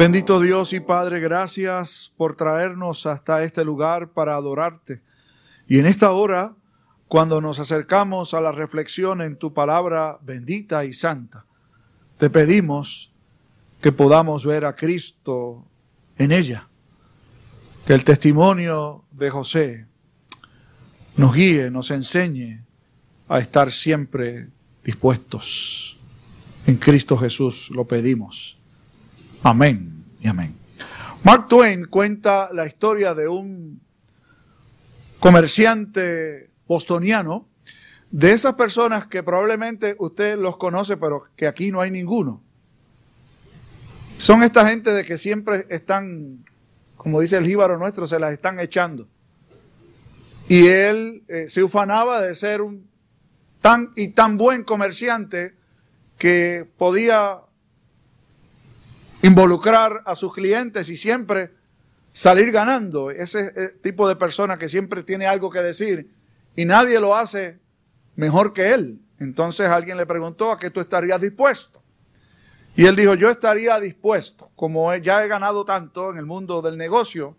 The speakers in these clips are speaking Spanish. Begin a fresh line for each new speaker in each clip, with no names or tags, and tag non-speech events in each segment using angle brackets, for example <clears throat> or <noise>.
Bendito Dios y Padre, gracias por traernos hasta este lugar para adorarte. Y en esta hora, cuando nos acercamos a la reflexión en tu palabra bendita y santa, te pedimos que podamos ver a Cristo en ella. Que el testimonio de José nos guíe, nos enseñe a estar siempre dispuestos. En Cristo Jesús lo pedimos. Amén y amén. Mark Twain cuenta la historia de un comerciante bostoniano, de esas personas que probablemente usted los conoce, pero que aquí no hay ninguno. Son esta gente de que siempre están, como dice el jíbaro nuestro, se las están echando. Y él eh, se ufanaba de ser un tan y tan buen comerciante que podía involucrar a sus clientes y siempre salir ganando. Ese eh, tipo de persona que siempre tiene algo que decir y nadie lo hace mejor que él. Entonces alguien le preguntó a qué tú estarías dispuesto. Y él dijo, yo estaría dispuesto, como ya he ganado tanto en el mundo del negocio,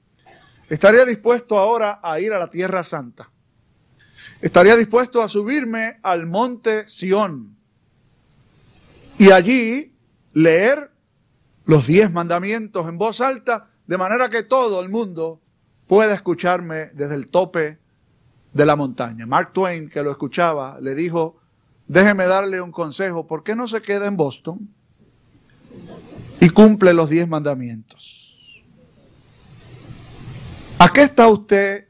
estaría dispuesto ahora a ir a la Tierra Santa. Estaría dispuesto a subirme al monte Sión y allí leer los diez mandamientos en voz alta, de manera que todo el mundo pueda escucharme desde el tope de la montaña. Mark Twain, que lo escuchaba, le dijo, déjeme darle un consejo, ¿por qué no se queda en Boston y cumple los diez mandamientos? ¿A qué está usted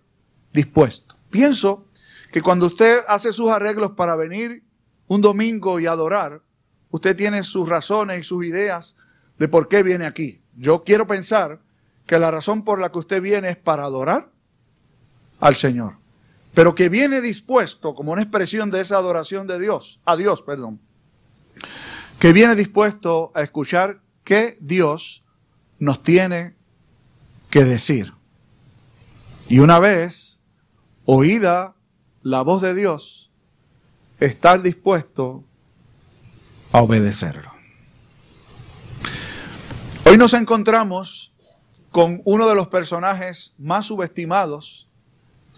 dispuesto? Pienso que cuando usted hace sus arreglos para venir un domingo y adorar, usted tiene sus razones y sus ideas de por qué viene aquí. Yo quiero pensar que la razón por la que usted viene es para adorar al Señor, pero que viene dispuesto como una expresión de esa adoración de Dios, a Dios, perdón, que viene dispuesto a escuchar qué Dios nos tiene que decir. Y una vez oída la voz de Dios, estar dispuesto a obedecerlo. Hoy nos encontramos con uno de los personajes más subestimados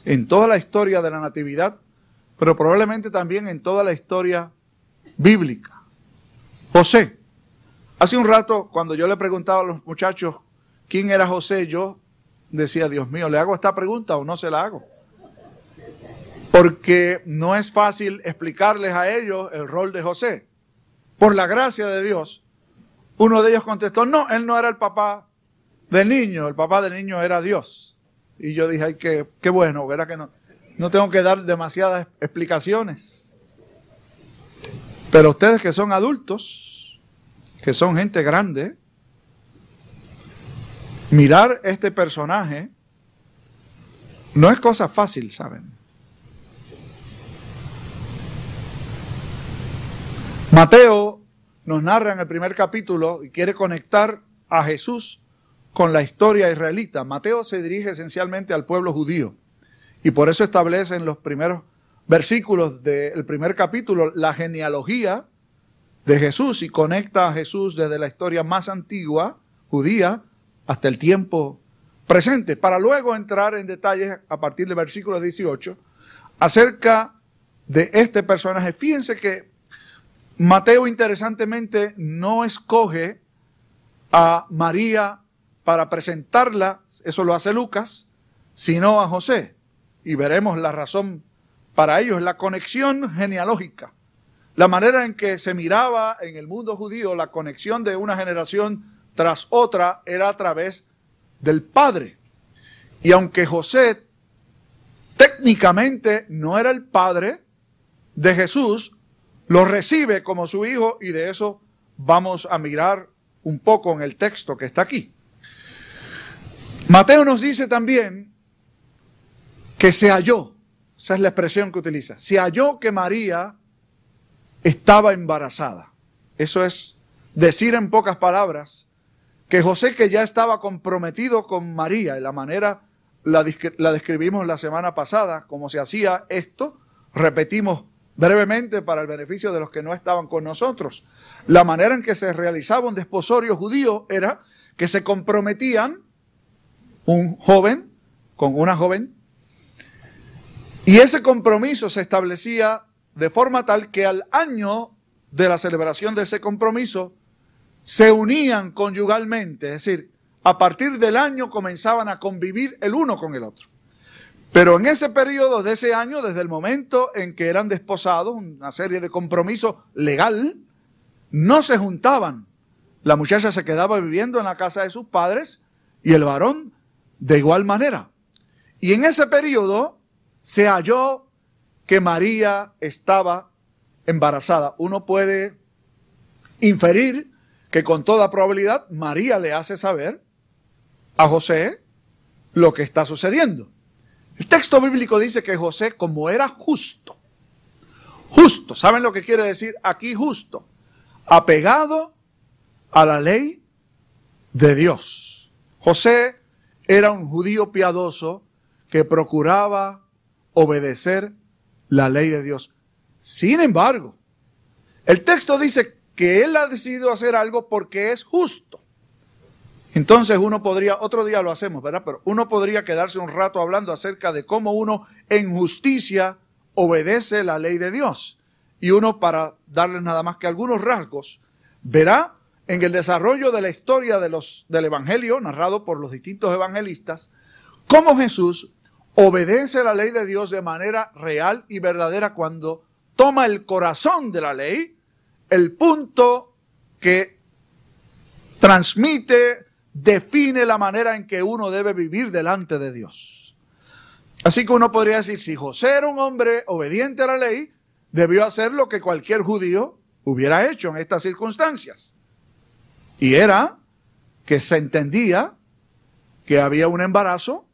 en toda la historia de la Natividad, pero probablemente también en toda la historia bíblica. José. Hace un rato, cuando yo le preguntaba a los muchachos quién era José, yo decía, Dios mío, ¿le hago esta pregunta o no se la hago? Porque no es fácil explicarles a ellos el rol de José. Por la gracia de Dios, uno de ellos contestó, no, él no era el papá del niño, el papá del niño era Dios. Y yo dije, ay, qué, bueno, verá que no, no tengo que dar demasiadas explicaciones. Pero ustedes que son adultos, que son gente grande, mirar este personaje no es cosa fácil, ¿saben? Mateo nos narra en el primer capítulo y quiere conectar a Jesús con la historia israelita. Mateo se dirige esencialmente al pueblo judío y por eso establece en los primeros versículos del primer capítulo la genealogía de Jesús y conecta a Jesús desde la historia más antigua judía hasta el tiempo presente, para luego entrar en detalles a partir del versículo 18 acerca de este personaje. Fíjense que Mateo, interesantemente, no escoge a María para presentarla, eso lo hace Lucas, sino a José. Y veremos la razón para ello, es la conexión genealógica. La manera en que se miraba en el mundo judío la conexión de una generación tras otra era a través del padre. Y aunque José técnicamente no era el padre de Jesús, lo recibe como su hijo y de eso vamos a mirar un poco en el texto que está aquí. Mateo nos dice también que se halló, esa es la expresión que utiliza, se halló que María estaba embarazada. Eso es decir en pocas palabras que José que ya estaba comprometido con María y la manera la, la describimos la semana pasada, como se hacía esto, repetimos brevemente para el beneficio de los que no estaban con nosotros. La manera en que se realizaba un desposorio judío era que se comprometían, un joven con una joven, y ese compromiso se establecía de forma tal que al año de la celebración de ese compromiso se unían conyugalmente, es decir, a partir del año comenzaban a convivir el uno con el otro. Pero en ese periodo de ese año, desde el momento en que eran desposados, una serie de compromisos legal, no se juntaban. La muchacha se quedaba viviendo en la casa de sus padres y el varón de igual manera. Y en ese periodo se halló que María estaba embarazada. Uno puede inferir que con toda probabilidad María le hace saber a José lo que está sucediendo. El texto bíblico dice que José, como era justo, justo, ¿saben lo que quiere decir aquí justo? Apegado a la ley de Dios. José era un judío piadoso que procuraba obedecer la ley de Dios. Sin embargo, el texto dice que él ha decidido hacer algo porque es justo. Entonces uno podría, otro día lo hacemos, ¿verdad? Pero uno podría quedarse un rato hablando acerca de cómo uno en justicia obedece la ley de Dios. Y uno, para darles nada más que algunos rasgos, verá en el desarrollo de la historia de los, del Evangelio, narrado por los distintos evangelistas, cómo Jesús obedece la ley de Dios de manera real y verdadera cuando toma el corazón de la ley, el punto que transmite, define la manera en que uno debe vivir delante de Dios. Así que uno podría decir, si José era un hombre obediente a la ley, debió hacer lo que cualquier judío hubiera hecho en estas circunstancias. Y era que se entendía que había un embarazo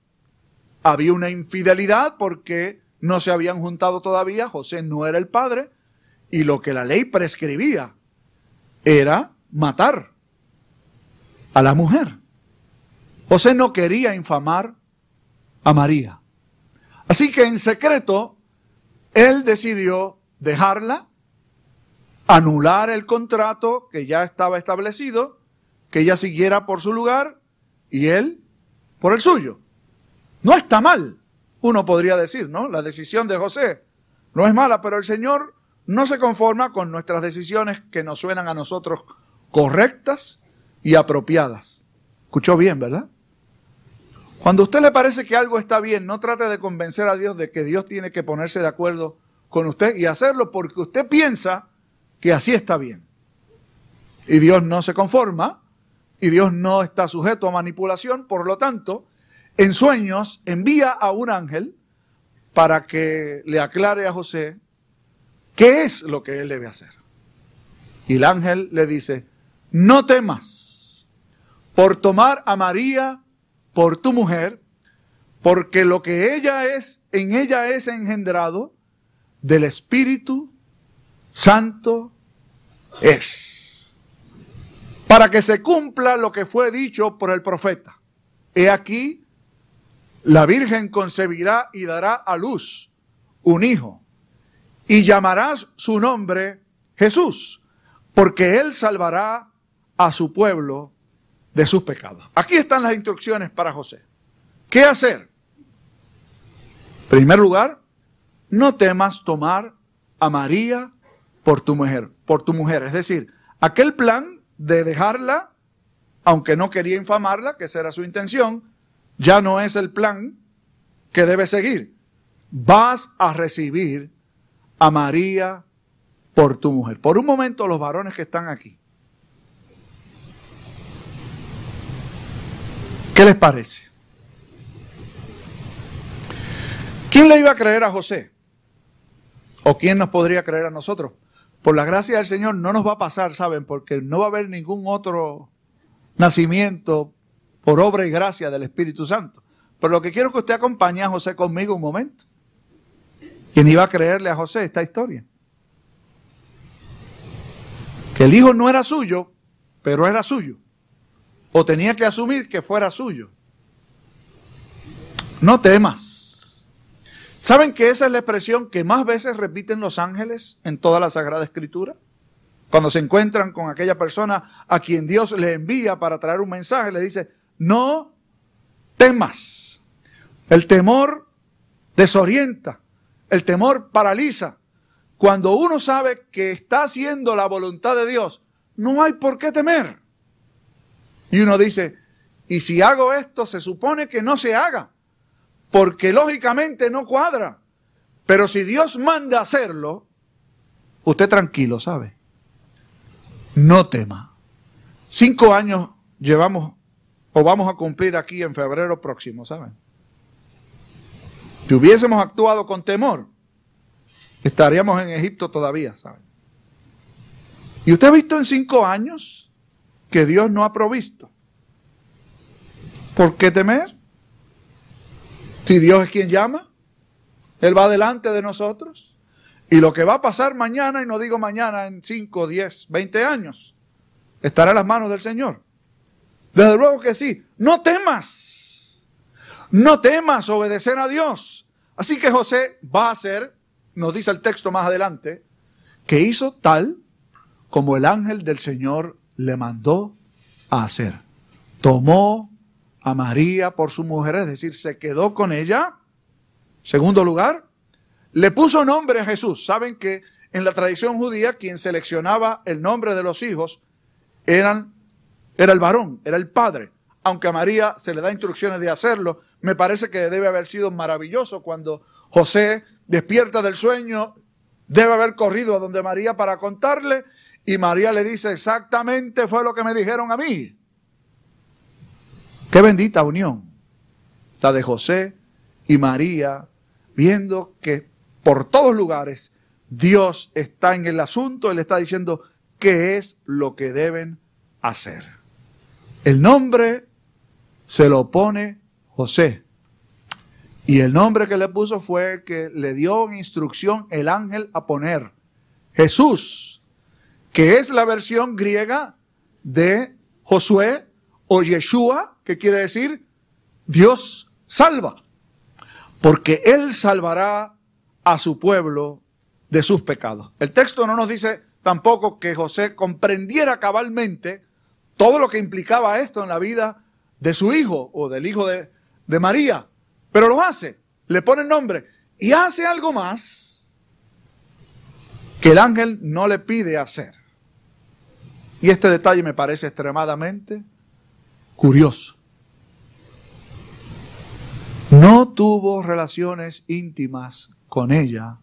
había una infidelidad porque no se habían juntado todavía, José no era el padre, y lo que la ley prescribía era matar a la mujer. José no quería infamar a María. Así que en secreto, él decidió dejarla, anular el contrato que ya estaba establecido, que ella siguiera por su lugar y él por el suyo. No está mal, uno podría decir, ¿no? La decisión de José no es mala, pero el Señor no se conforma con nuestras decisiones que nos suenan a nosotros correctas y apropiadas. Escuchó bien, ¿verdad? Cuando a usted le parece que algo está bien, no trate de convencer a Dios de que Dios tiene que ponerse de acuerdo con usted y hacerlo porque usted piensa que así está bien. Y Dios no se conforma y Dios no está sujeto a manipulación, por lo tanto, en sueños envía a un ángel para que le aclare a José qué es lo que él debe hacer. Y el ángel le dice, no temas por tomar a María por tu mujer, porque lo que ella es, en ella es engendrado del Espíritu Santo es. Para que se cumpla lo que fue dicho por el profeta. He aquí, la Virgen concebirá y dará a luz un hijo, y llamarás su nombre Jesús, porque él salvará a su pueblo de sus pecados. Aquí están las instrucciones para José. ¿Qué hacer? En primer lugar, no temas tomar a María por tu mujer, por tu mujer. Es decir, aquel plan de dejarla, aunque no quería infamarla, que esa era su intención, ya no es el plan que debes seguir. Vas a recibir a María por tu mujer. Por un momento los varones que están aquí. ¿Qué les parece? ¿Quién le iba a creer a José? ¿O quién nos podría creer a nosotros? Por la gracia del Señor no nos va a pasar, ¿saben? Porque no va a haber ningún otro nacimiento por obra y gracia del Espíritu Santo. Pero lo que quiero que usted acompañe a José conmigo un momento. ¿Quién iba a creerle a José esta historia? Que el hijo no era suyo, pero era suyo. O tenía que asumir que fuera suyo. No temas. ¿Saben que esa es la expresión que más veces repiten los ángeles en toda la Sagrada Escritura? cuando se encuentran con aquella persona a quien Dios le envía para traer un mensaje, le dice, no temas. El temor desorienta, el temor paraliza. Cuando uno sabe que está haciendo la voluntad de Dios, no hay por qué temer. Y uno dice, y si hago esto, se supone que no se haga, porque lógicamente no cuadra. Pero si Dios manda hacerlo, usted tranquilo, ¿sabe? No tema. Cinco años llevamos o vamos a cumplir aquí en febrero próximo, ¿saben? Si hubiésemos actuado con temor, estaríamos en Egipto todavía, ¿saben? ¿Y usted ha visto en cinco años que Dios no ha provisto? ¿Por qué temer? Si Dios es quien llama, Él va delante de nosotros. Y lo que va a pasar mañana, y no digo mañana, en 5, 10, 20 años, estará en las manos del Señor. Desde luego que sí. No temas. No temas obedecer a Dios. Así que José va a hacer, nos dice el texto más adelante, que hizo tal como el ángel del Señor le mandó a hacer. Tomó a María por su mujer, es decir, se quedó con ella. Segundo lugar, le puso nombre a Jesús. Saben que en la tradición judía quien seleccionaba el nombre de los hijos eran, era el varón, era el padre. Aunque a María se le da instrucciones de hacerlo, me parece que debe haber sido maravilloso cuando José despierta del sueño, debe haber corrido a donde María para contarle y María le dice exactamente fue lo que me dijeron a mí. Qué bendita unión, la de José y María, viendo que por todos lugares, Dios está en el asunto, Él está diciendo qué es lo que deben hacer. El nombre se lo pone José. Y el nombre que le puso fue que le dio instrucción el ángel a poner Jesús, que es la versión griega de Josué o Yeshua, que quiere decir Dios salva, porque Él salvará a su pueblo de sus pecados. El texto no nos dice tampoco que José comprendiera cabalmente todo lo que implicaba esto en la vida de su hijo o del hijo de, de María, pero lo hace, le pone el nombre y hace algo más que el ángel no le pide hacer. Y este detalle me parece extremadamente curioso. No tuvo relaciones íntimas con ella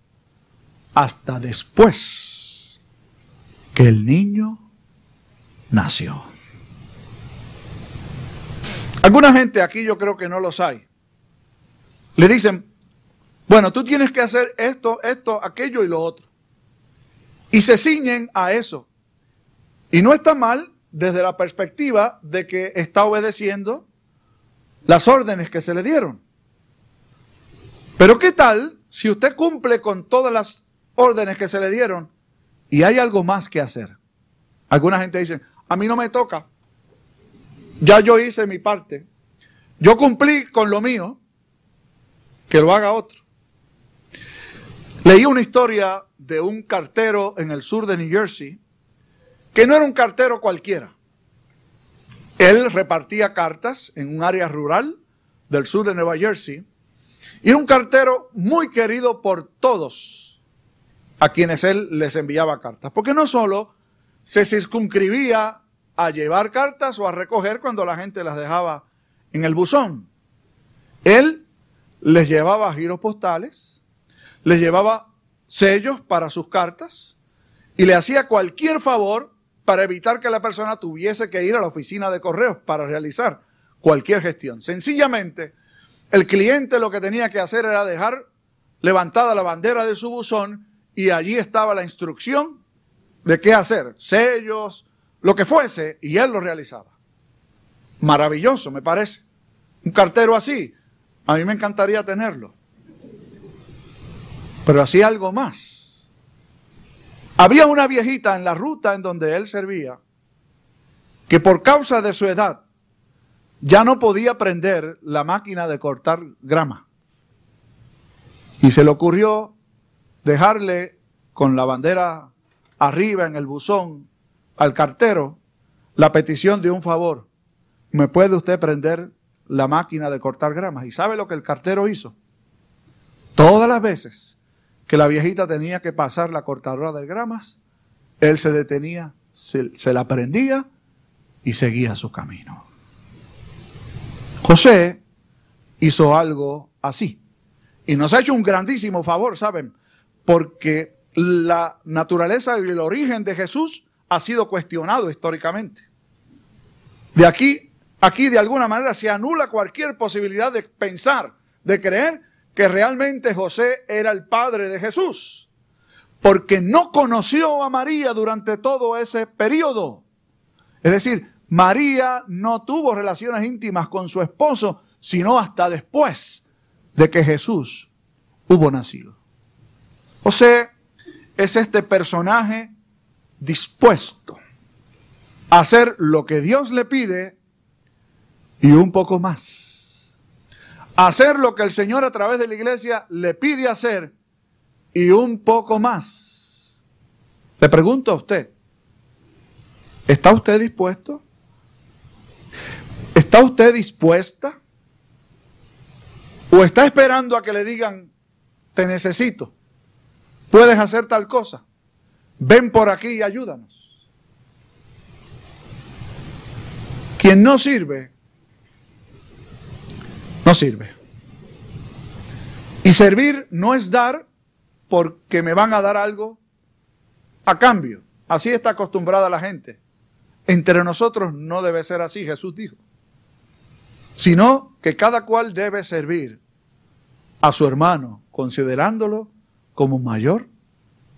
hasta después que el niño nació. Alguna gente aquí yo creo que no los hay. Le dicen, bueno, tú tienes que hacer esto, esto, aquello y lo otro. Y se ciñen a eso. Y no está mal desde la perspectiva de que está obedeciendo las órdenes que se le dieron. Pero ¿qué tal si usted cumple con todas las órdenes que se le dieron y hay algo más que hacer? Alguna gente dice, a mí no me toca, ya yo hice mi parte, yo cumplí con lo mío, que lo haga otro. Leí una historia de un cartero en el sur de New Jersey, que no era un cartero cualquiera. Él repartía cartas en un área rural del sur de Nueva Jersey y era un cartero muy querido por todos a quienes él les enviaba cartas. Porque no solo se circunscribía a llevar cartas o a recoger cuando la gente las dejaba en el buzón. Él les llevaba giros postales, les llevaba sellos para sus cartas y le hacía cualquier favor para evitar que la persona tuviese que ir a la oficina de correos para realizar cualquier gestión. Sencillamente, el cliente lo que tenía que hacer era dejar levantada la bandera de su buzón y allí estaba la instrucción de qué hacer, sellos, lo que fuese, y él lo realizaba. Maravilloso, me parece. Un cartero así, a mí me encantaría tenerlo. Pero hacía algo más. Había una viejita en la ruta en donde él servía, que por causa de su edad ya no podía prender la máquina de cortar grama. Y se le ocurrió dejarle con la bandera arriba en el buzón al cartero la petición de un favor. ¿Me puede usted prender la máquina de cortar gramas? ¿Y sabe lo que el cartero hizo? Todas las veces que la viejita tenía que pasar la cortadora de gramas, él se detenía, se, se la prendía y seguía su camino. José hizo algo así. Y nos ha hecho un grandísimo favor, ¿saben? Porque la naturaleza y el origen de Jesús ha sido cuestionado históricamente. De aquí, aquí de alguna manera se anula cualquier posibilidad de pensar, de creer que realmente José era el padre de Jesús, porque no conoció a María durante todo ese periodo. Es decir, María no tuvo relaciones íntimas con su esposo, sino hasta después de que Jesús hubo nacido. José es este personaje dispuesto a hacer lo que Dios le pide y un poco más. Hacer lo que el Señor a través de la iglesia le pide hacer y un poco más. Le pregunto a usted, ¿está usted dispuesto? ¿Está usted dispuesta? ¿O está esperando a que le digan, te necesito? ¿Puedes hacer tal cosa? Ven por aquí y ayúdanos. Quien no sirve, no sirve. Y servir no es dar porque me van a dar algo a cambio. Así está acostumbrada la gente. Entre nosotros no debe ser así, Jesús dijo. Sino que cada cual debe servir a su hermano, considerándolo como mayor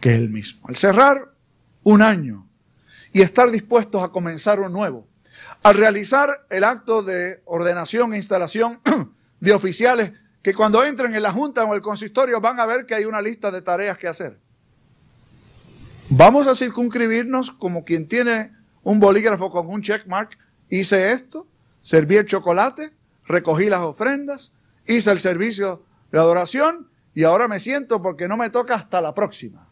que él mismo. Al cerrar un año y estar dispuestos a comenzar un nuevo, al realizar el acto de ordenación e instalación <clears throat> de oficiales que cuando entren en la Junta o el consistorio van a ver que hay una lista de tareas que hacer. Vamos a circunscribirnos como quien tiene un bolígrafo con un checkmark. Hice esto, serví el chocolate, recogí las ofrendas, hice el servicio de adoración y ahora me siento porque no me toca hasta la próxima.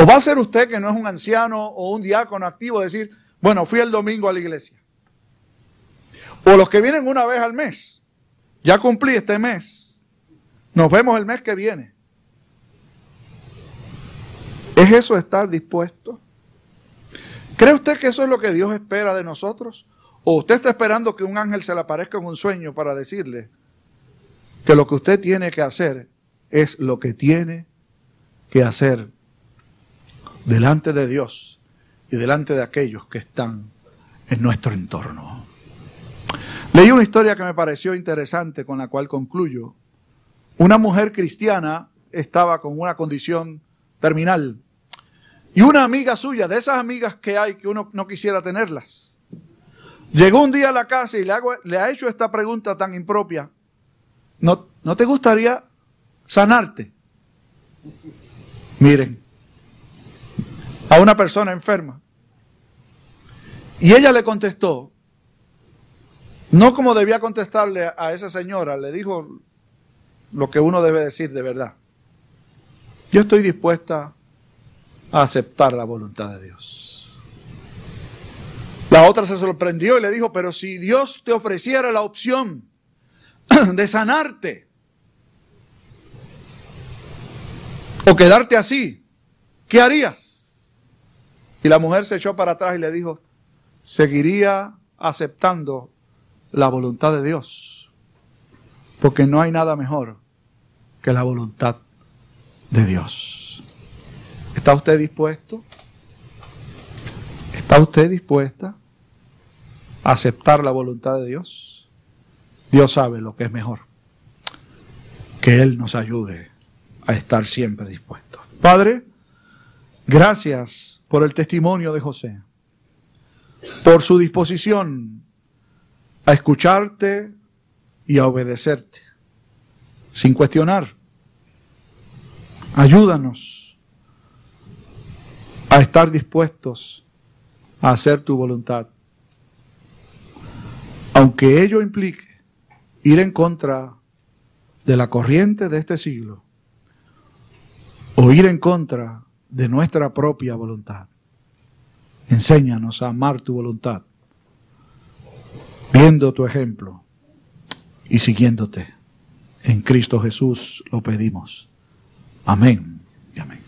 ¿O va a ser usted que no es un anciano o un diácono activo decir, bueno, fui el domingo a la iglesia? O los que vienen una vez al mes, ya cumplí este mes, nos vemos el mes que viene. ¿Es eso estar dispuesto? ¿Cree usted que eso es lo que Dios espera de nosotros? ¿O usted está esperando que un ángel se le aparezca en un sueño para decirle que lo que usted tiene que hacer es lo que tiene que hacer delante de Dios y delante de aquellos que están en nuestro entorno? Leí una historia que me pareció interesante con la cual concluyo. Una mujer cristiana estaba con una condición terminal y una amiga suya, de esas amigas que hay que uno no quisiera tenerlas, Llegó un día a la casa y le, ha hecho esta pregunta tan impropia. ¿No, ¿No te gustaría sanarte? Miren, a una persona enferma. Y ella le contestó, no como debía contestarle a esa señora, le dijo lo que uno debe decir de verdad. Yo estoy dispuesta a aceptar la voluntad de Dios. La otra se sorprendió y le dijo, pero si Dios te ofreciera la opción <clears throat> de sanarte o quedarte así, ¿qué harías? Y la mujer se echó para atrás y le dijo, seguiría aceptando la voluntad de Dios, porque no hay nada mejor que la voluntad de Dios. ¿Está usted dispuesto? ¿Está usted dispuesta a aceptar la voluntad de Dios? Dios sabe lo que es mejor. Que Él nos ayude a estar siempre dispuestos. Padre, gracias por el testimonio de José, por su disposición a escucharte y a obedecerte, sin cuestionar. Ayúdanos a estar dispuestos a hacer tu voluntad. Aunque ello implique ir en contra de la corriente de este siglo, o ir en contra de nuestra propia voluntad. Enséñanos a amar tu voluntad, viendo tu ejemplo y siguiéndote. En Cristo Jesús lo pedimos. Amén y amén.